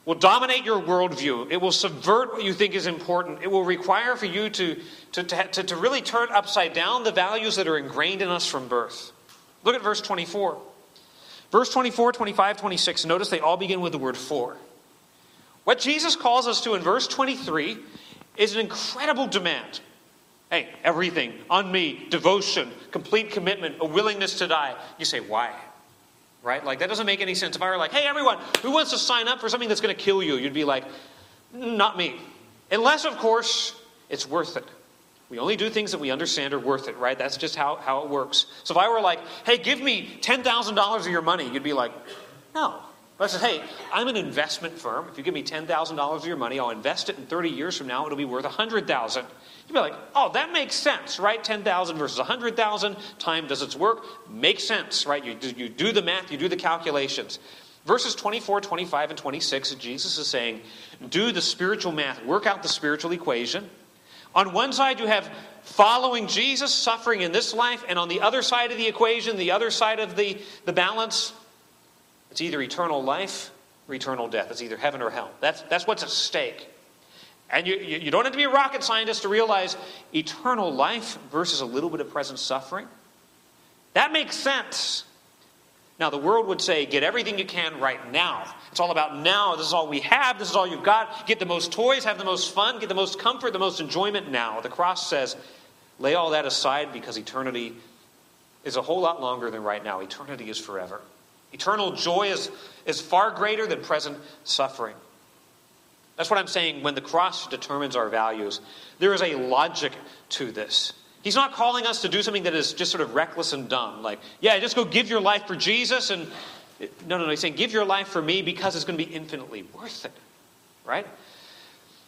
will dominate your worldview. It will subvert what you think is important. It will require for you to, to, to, to, really turn upside down the values that are ingrained in us from birth. Look at verse 24. Verse 24, 25, 26, notice they all begin with the word for. What Jesus calls us to in verse 23 is an incredible demand. Hey, everything on me, devotion, complete commitment, a willingness to die. You say, why? Right? Like, that doesn't make any sense. If I were like, hey, everyone, who wants to sign up for something that's going to kill you? You'd be like, not me. Unless, of course, it's worth it. We only do things that we understand are worth it, right? That's just how, how it works. So if I were like, hey, give me $10,000 of your money, you'd be like, no. But I said, hey, I'm an investment firm. If you give me $10,000 of your money, I'll invest it, and 30 years from now, it'll be worth 100000 You'd be like, oh, that makes sense, right? 10,000 versus 100,000. Time does its work. Makes sense, right? You, you do the math, you do the calculations. Verses 24, 25, and 26, Jesus is saying, do the spiritual math, work out the spiritual equation. On one side, you have following Jesus, suffering in this life, and on the other side of the equation, the other side of the, the balance, it's either eternal life or eternal death. It's either heaven or hell. That's, that's what's at stake. And you, you don't have to be a rocket scientist to realize eternal life versus a little bit of present suffering. That makes sense. Now, the world would say, get everything you can right now. It's all about now. This is all we have. This is all you've got. Get the most toys, have the most fun, get the most comfort, the most enjoyment now. The cross says, lay all that aside because eternity is a whole lot longer than right now. Eternity is forever. Eternal joy is, is far greater than present suffering. That's what I'm saying when the cross determines our values. There is a logic to this. He's not calling us to do something that is just sort of reckless and dumb. Like, yeah, just go give your life for Jesus. And no, no, no. He's saying, give your life for me because it's going to be infinitely worth it. Right?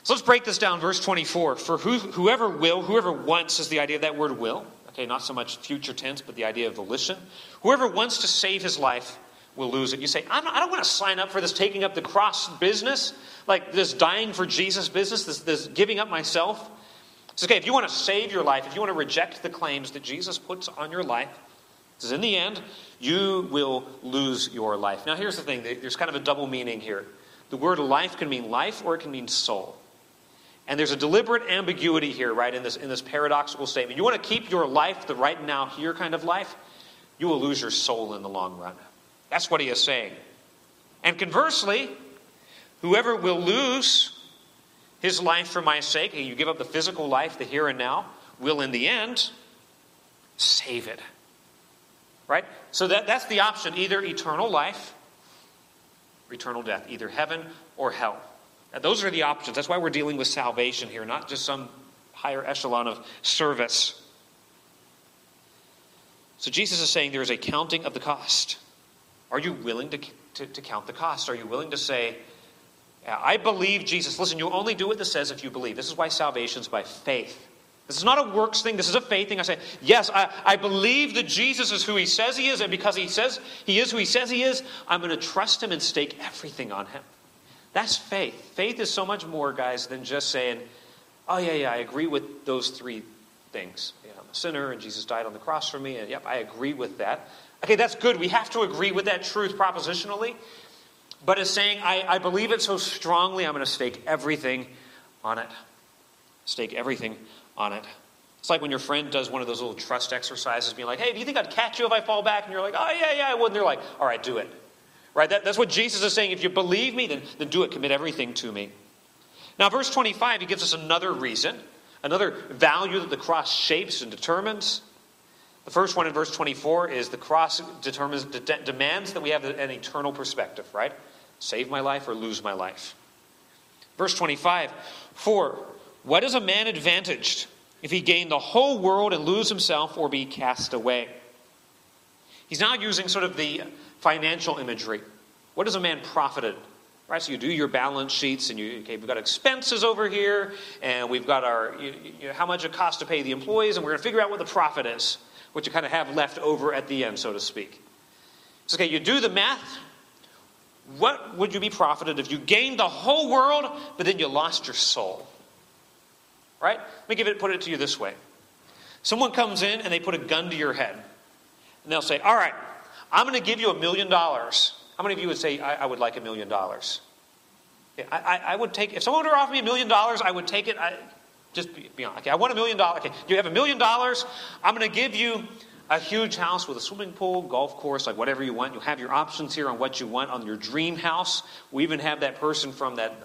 So let's break this down. Verse 24. For who, whoever will, whoever wants is the idea of that word will. Okay, not so much future tense, but the idea of volition. Whoever wants to save his life will lose it. You say, I don't, I don't want to sign up for this taking up the cross business, like this dying for Jesus business, this, this giving up myself. It's okay, if you want to save your life, if you want to reject the claims that Jesus puts on your life, because in the end, you will lose your life. Now, here's the thing there's kind of a double meaning here. The word life can mean life or it can mean soul. And there's a deliberate ambiguity here, right, in this, in this paradoxical statement. You want to keep your life the right now, here kind of life, you will lose your soul in the long run. That's what he is saying. And conversely, whoever will lose his life for my sake, you give up the physical life, the here and now, will in the end save it. Right? So that, that's the option either eternal life or eternal death, either heaven or hell. And those are the options. That's why we're dealing with salvation here, not just some higher echelon of service. So Jesus is saying there is a counting of the cost. Are you willing to, to, to count the cost? Are you willing to say, I believe Jesus? Listen, you only do what this says if you believe. This is why salvation is by faith. This is not a works thing. This is a faith thing. I say, yes, I, I believe that Jesus is who he says he is, and because he says he is who he says he is, I'm going to trust him and stake everything on him. That's faith. Faith is so much more, guys, than just saying, oh, yeah, yeah, I agree with those three things. I'm a sinner, and Jesus died on the cross for me, and yep, I agree with that. Okay, that's good. We have to agree with that truth propositionally. But it's saying, I, I believe it so strongly, I'm going to stake everything on it. Stake everything on it. It's like when your friend does one of those little trust exercises, being like, hey, do you think I'd catch you if I fall back? And you're like, oh, yeah, yeah, I would. And they're like, all right, do it. Right? That, that's what Jesus is saying. If you believe me, then, then do it. Commit everything to me. Now, verse 25, he gives us another reason, another value that the cross shapes and determines. The first one in verse 24 is the cross determines, de- demands that we have an eternal perspective, right? Save my life or lose my life. Verse 25, for what is a man advantaged if he gain the whole world and lose himself or be cast away? He's now using sort of the financial imagery. What is a man profited? Right, so you do your balance sheets, and you okay. We've got expenses over here, and we've got our you, you know, how much it costs to pay the employees, and we're going to figure out what the profit is what you kind of have left over at the end, so to speak. It's okay, you do the math. What would you be profited if you gained the whole world, but then you lost your soul? Right? Let me give it, put it to you this way. Someone comes in and they put a gun to your head. And they'll say, All right, I'm going to give you a million dollars. How many of you would say, I, I would like a million dollars? I, would take, if someone were to offer me a million dollars, I would take it. I, just be, be. Okay, I want a million dollars. Okay, do you have a million dollars. I'm going to give you a huge house with a swimming pool, golf course, like whatever you want. You have your options here on what you want on your dream house. We even have that person from that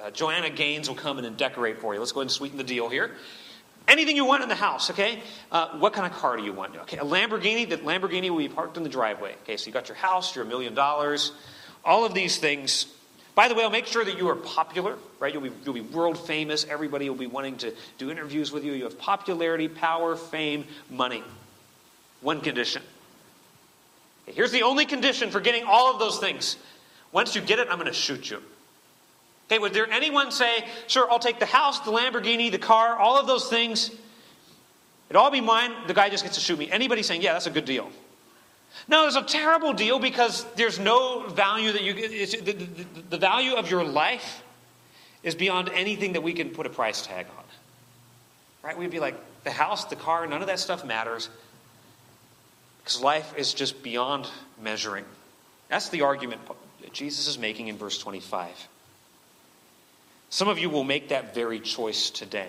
uh, Joanna Gaines will come in and decorate for you. Let's go ahead and sweeten the deal here. Anything you want in the house, okay? Uh, what kind of car do you want? Okay, a Lamborghini. That Lamborghini will be parked in the driveway. Okay, so you got your house, you're a million dollars. All of these things by the way, I'll make sure that you are popular, right? You'll be, you'll be world famous. Everybody will be wanting to do interviews with you. You have popularity, power, fame, money. One condition. Here's the only condition for getting all of those things Once you get it, I'm going to shoot you. Okay, would there anyone say, Sure, I'll take the house, the Lamborghini, the car, all of those things? It'll all be mine. The guy just gets to shoot me. Anybody saying, Yeah, that's a good deal? No, it's a terrible deal because there's no value that you get. The, the, the value of your life is beyond anything that we can put a price tag on. Right? We'd be like, the house, the car, none of that stuff matters because life is just beyond measuring. That's the argument Jesus is making in verse 25. Some of you will make that very choice today.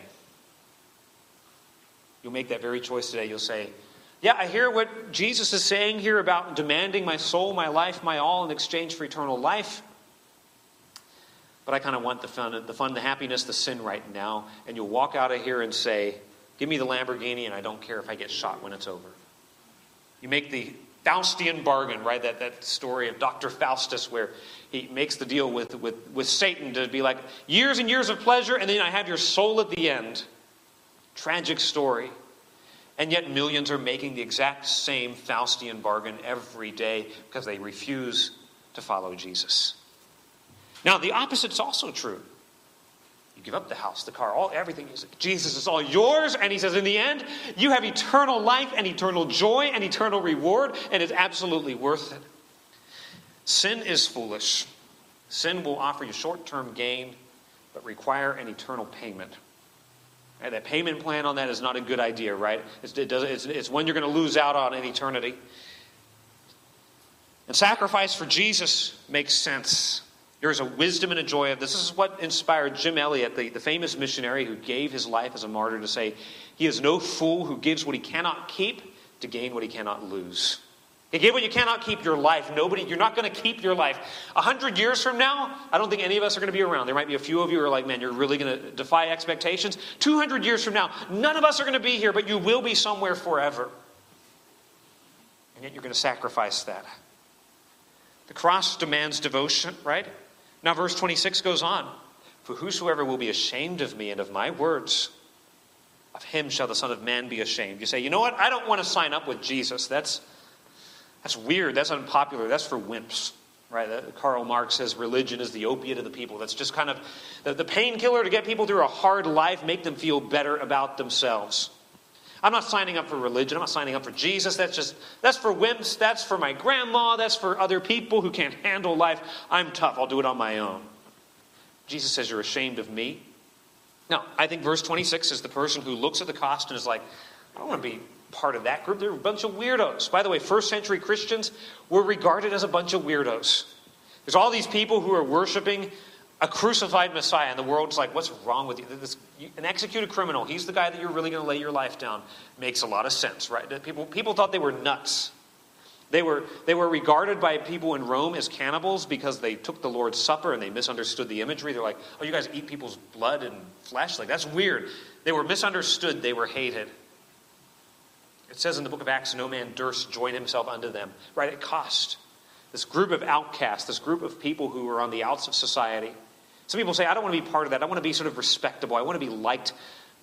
You'll make that very choice today. You'll say, Yeah, I hear what Jesus is saying here about demanding my soul, my life, my all in exchange for eternal life. But I kind of want the fun, the fun, the happiness, the sin right now. And you'll walk out of here and say, Give me the Lamborghini, and I don't care if I get shot when it's over. You make the Faustian bargain, right? That, that story of Dr. Faustus, where he makes the deal with, with, with Satan to be like, years and years of pleasure, and then I have your soul at the end. Tragic story. And yet, millions are making the exact same Faustian bargain every day because they refuse to follow Jesus. Now, the opposite is also true. You give up the house, the car, all everything. Jesus is all yours, and he says, in the end, you have eternal life and eternal joy and eternal reward, and it's absolutely worth it. Sin is foolish. Sin will offer you short term gain, but require an eternal payment. And that payment plan on that is not a good idea, right? It's, it does, it's, it's one you're going to lose out on in eternity. And sacrifice for Jesus makes sense. There is a wisdom and a joy of this. This is what inspired Jim Elliot, the, the famous missionary who gave his life as a martyr, to say, He is no fool who gives what he cannot keep to gain what he cannot lose. He gave what you cannot keep your life. Nobody, you're not going to keep your life. A hundred years from now, I don't think any of us are going to be around. There might be a few of you who are like, man, you're really going to defy expectations. 200 years from now, none of us are going to be here, but you will be somewhere forever. And yet you're going to sacrifice that. The cross demands devotion, right? Now, verse 26 goes on For whosoever will be ashamed of me and of my words, of him shall the Son of Man be ashamed. You say, you know what? I don't want to sign up with Jesus. That's, that's weird. That's unpopular. That's for wimps. Right? Uh, Karl Marx says religion is the opiate of the people. That's just kind of the, the painkiller to get people through a hard life, make them feel better about themselves. I'm not signing up for religion. I'm not signing up for Jesus. That's just that's for wimps. That's for my grandma. That's for other people who can't handle life. I'm tough. I'll do it on my own. Jesus says you're ashamed of me. Now, I think verse 26 is the person who looks at the cost and is like, I don't want to be part of that group. They're a bunch of weirdos. By the way, first century Christians were regarded as a bunch of weirdos. There's all these people who are worshiping a crucified Messiah, and the world's like, what's wrong with you? This, an executed criminal, he's the guy that you're really going to lay your life down. Makes a lot of sense, right? People, people thought they were nuts. They were, they were regarded by people in Rome as cannibals because they took the Lord's Supper and they misunderstood the imagery. They're like, oh, you guys eat people's blood and flesh? Like, that's weird. They were misunderstood, they were hated. It says in the book of Acts, no man durst join himself unto them, right? It cost. This group of outcasts, this group of people who are on the outs of society, some people say, I don't want to be part of that. I want to be sort of respectable. I want to be liked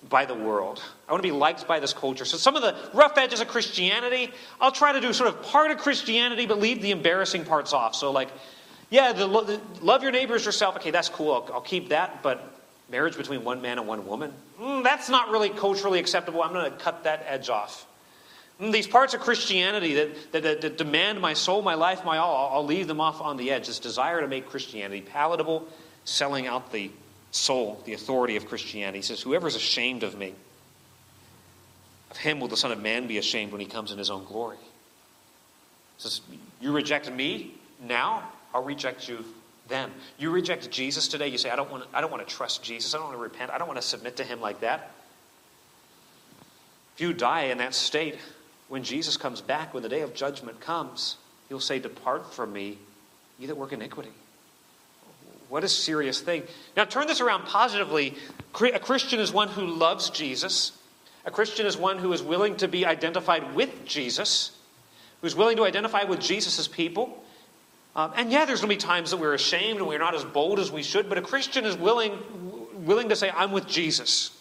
by the world. I want to be liked by this culture. So, some of the rough edges of Christianity, I'll try to do sort of part of Christianity, but leave the embarrassing parts off. So, like, yeah, the, the love your neighbors yourself. Okay, that's cool. I'll, I'll, keep that. But marriage between one man and one woman, mm, that's not really culturally acceptable. I'm going to cut that edge off. Mm, these parts of Christianity that, that, that, that, demand my soul, my life, my all, I'll leave them off on the edge. This desire to make Christianity palatable selling out the soul, the authority of Christianity. He says, Whoever is ashamed of me, of him will the Son of Man be ashamed when he comes in his own glory. He says, You reject me now, I'll reject you then. You reject Jesus today, you say, I don't want to, I don't want to trust Jesus, I don't want to repent, I don't want to submit to him like that. If you die in that state, when Jesus comes back, when the day of judgment comes, he'll say, Depart from me, you that work iniquity. What a serious thing. Now, turn this around positively. A Christian is one who loves Jesus. A Christian is one who is willing to be identified with Jesus, who's willing to identify with Jesus' people. Um, and yeah, there's going to be times that we're ashamed and we're not as bold as we should, but a Christian is willing, willing to say, I'm with Jesus.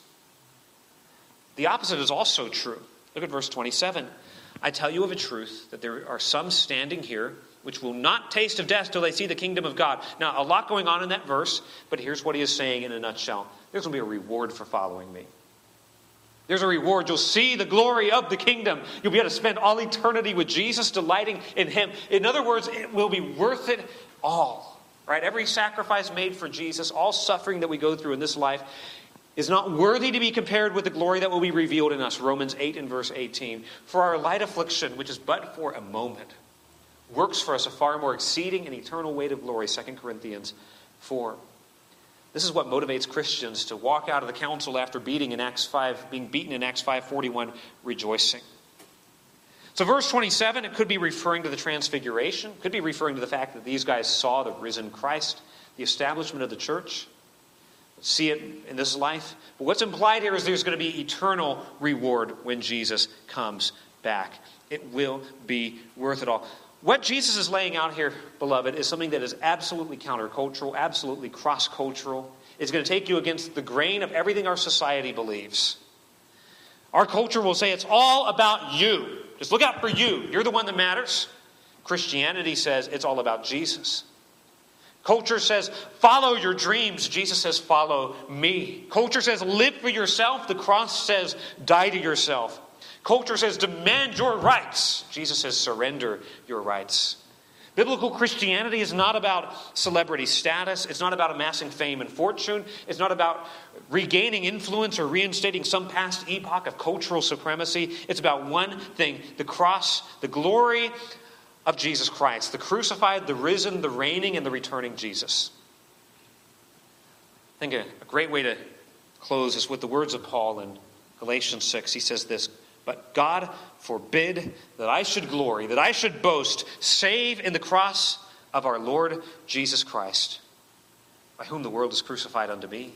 The opposite is also true. Look at verse 27. I tell you of a truth that there are some standing here which will not taste of death till they see the kingdom of God. Now, a lot going on in that verse, but here's what he is saying in a nutshell there's going to be a reward for following me. There's a reward. You'll see the glory of the kingdom. You'll be able to spend all eternity with Jesus, delighting in him. In other words, it will be worth it all. Right? Every sacrifice made for Jesus, all suffering that we go through in this life, is not worthy to be compared with the glory that will be revealed in us. Romans 8 and verse 18. For our light affliction, which is but for a moment, works for us a far more exceeding and eternal weight of glory. 2 Corinthians 4. This is what motivates Christians to walk out of the council after beating in Acts 5, being beaten in Acts 5:41, rejoicing. So verse 27, it could be referring to the transfiguration, could be referring to the fact that these guys saw the risen Christ, the establishment of the church. See it in this life. But what's implied here is there's going to be eternal reward when Jesus comes back. It will be worth it all. What Jesus is laying out here, beloved, is something that is absolutely countercultural, absolutely cross cultural. It's going to take you against the grain of everything our society believes. Our culture will say it's all about you. Just look out for you. You're the one that matters. Christianity says it's all about Jesus. Culture says, follow your dreams. Jesus says, follow me. Culture says, live for yourself. The cross says, die to yourself. Culture says, demand your rights. Jesus says, surrender your rights. Biblical Christianity is not about celebrity status. It's not about amassing fame and fortune. It's not about regaining influence or reinstating some past epoch of cultural supremacy. It's about one thing the cross, the glory of Jesus Christ, the crucified, the risen, the reigning, and the returning Jesus. I think a, a great way to close is with the words of Paul in Galatians 6. He says this but God forbid that I should glory, that I should boast, save in the cross of our Lord Jesus Christ, by whom the world is crucified unto me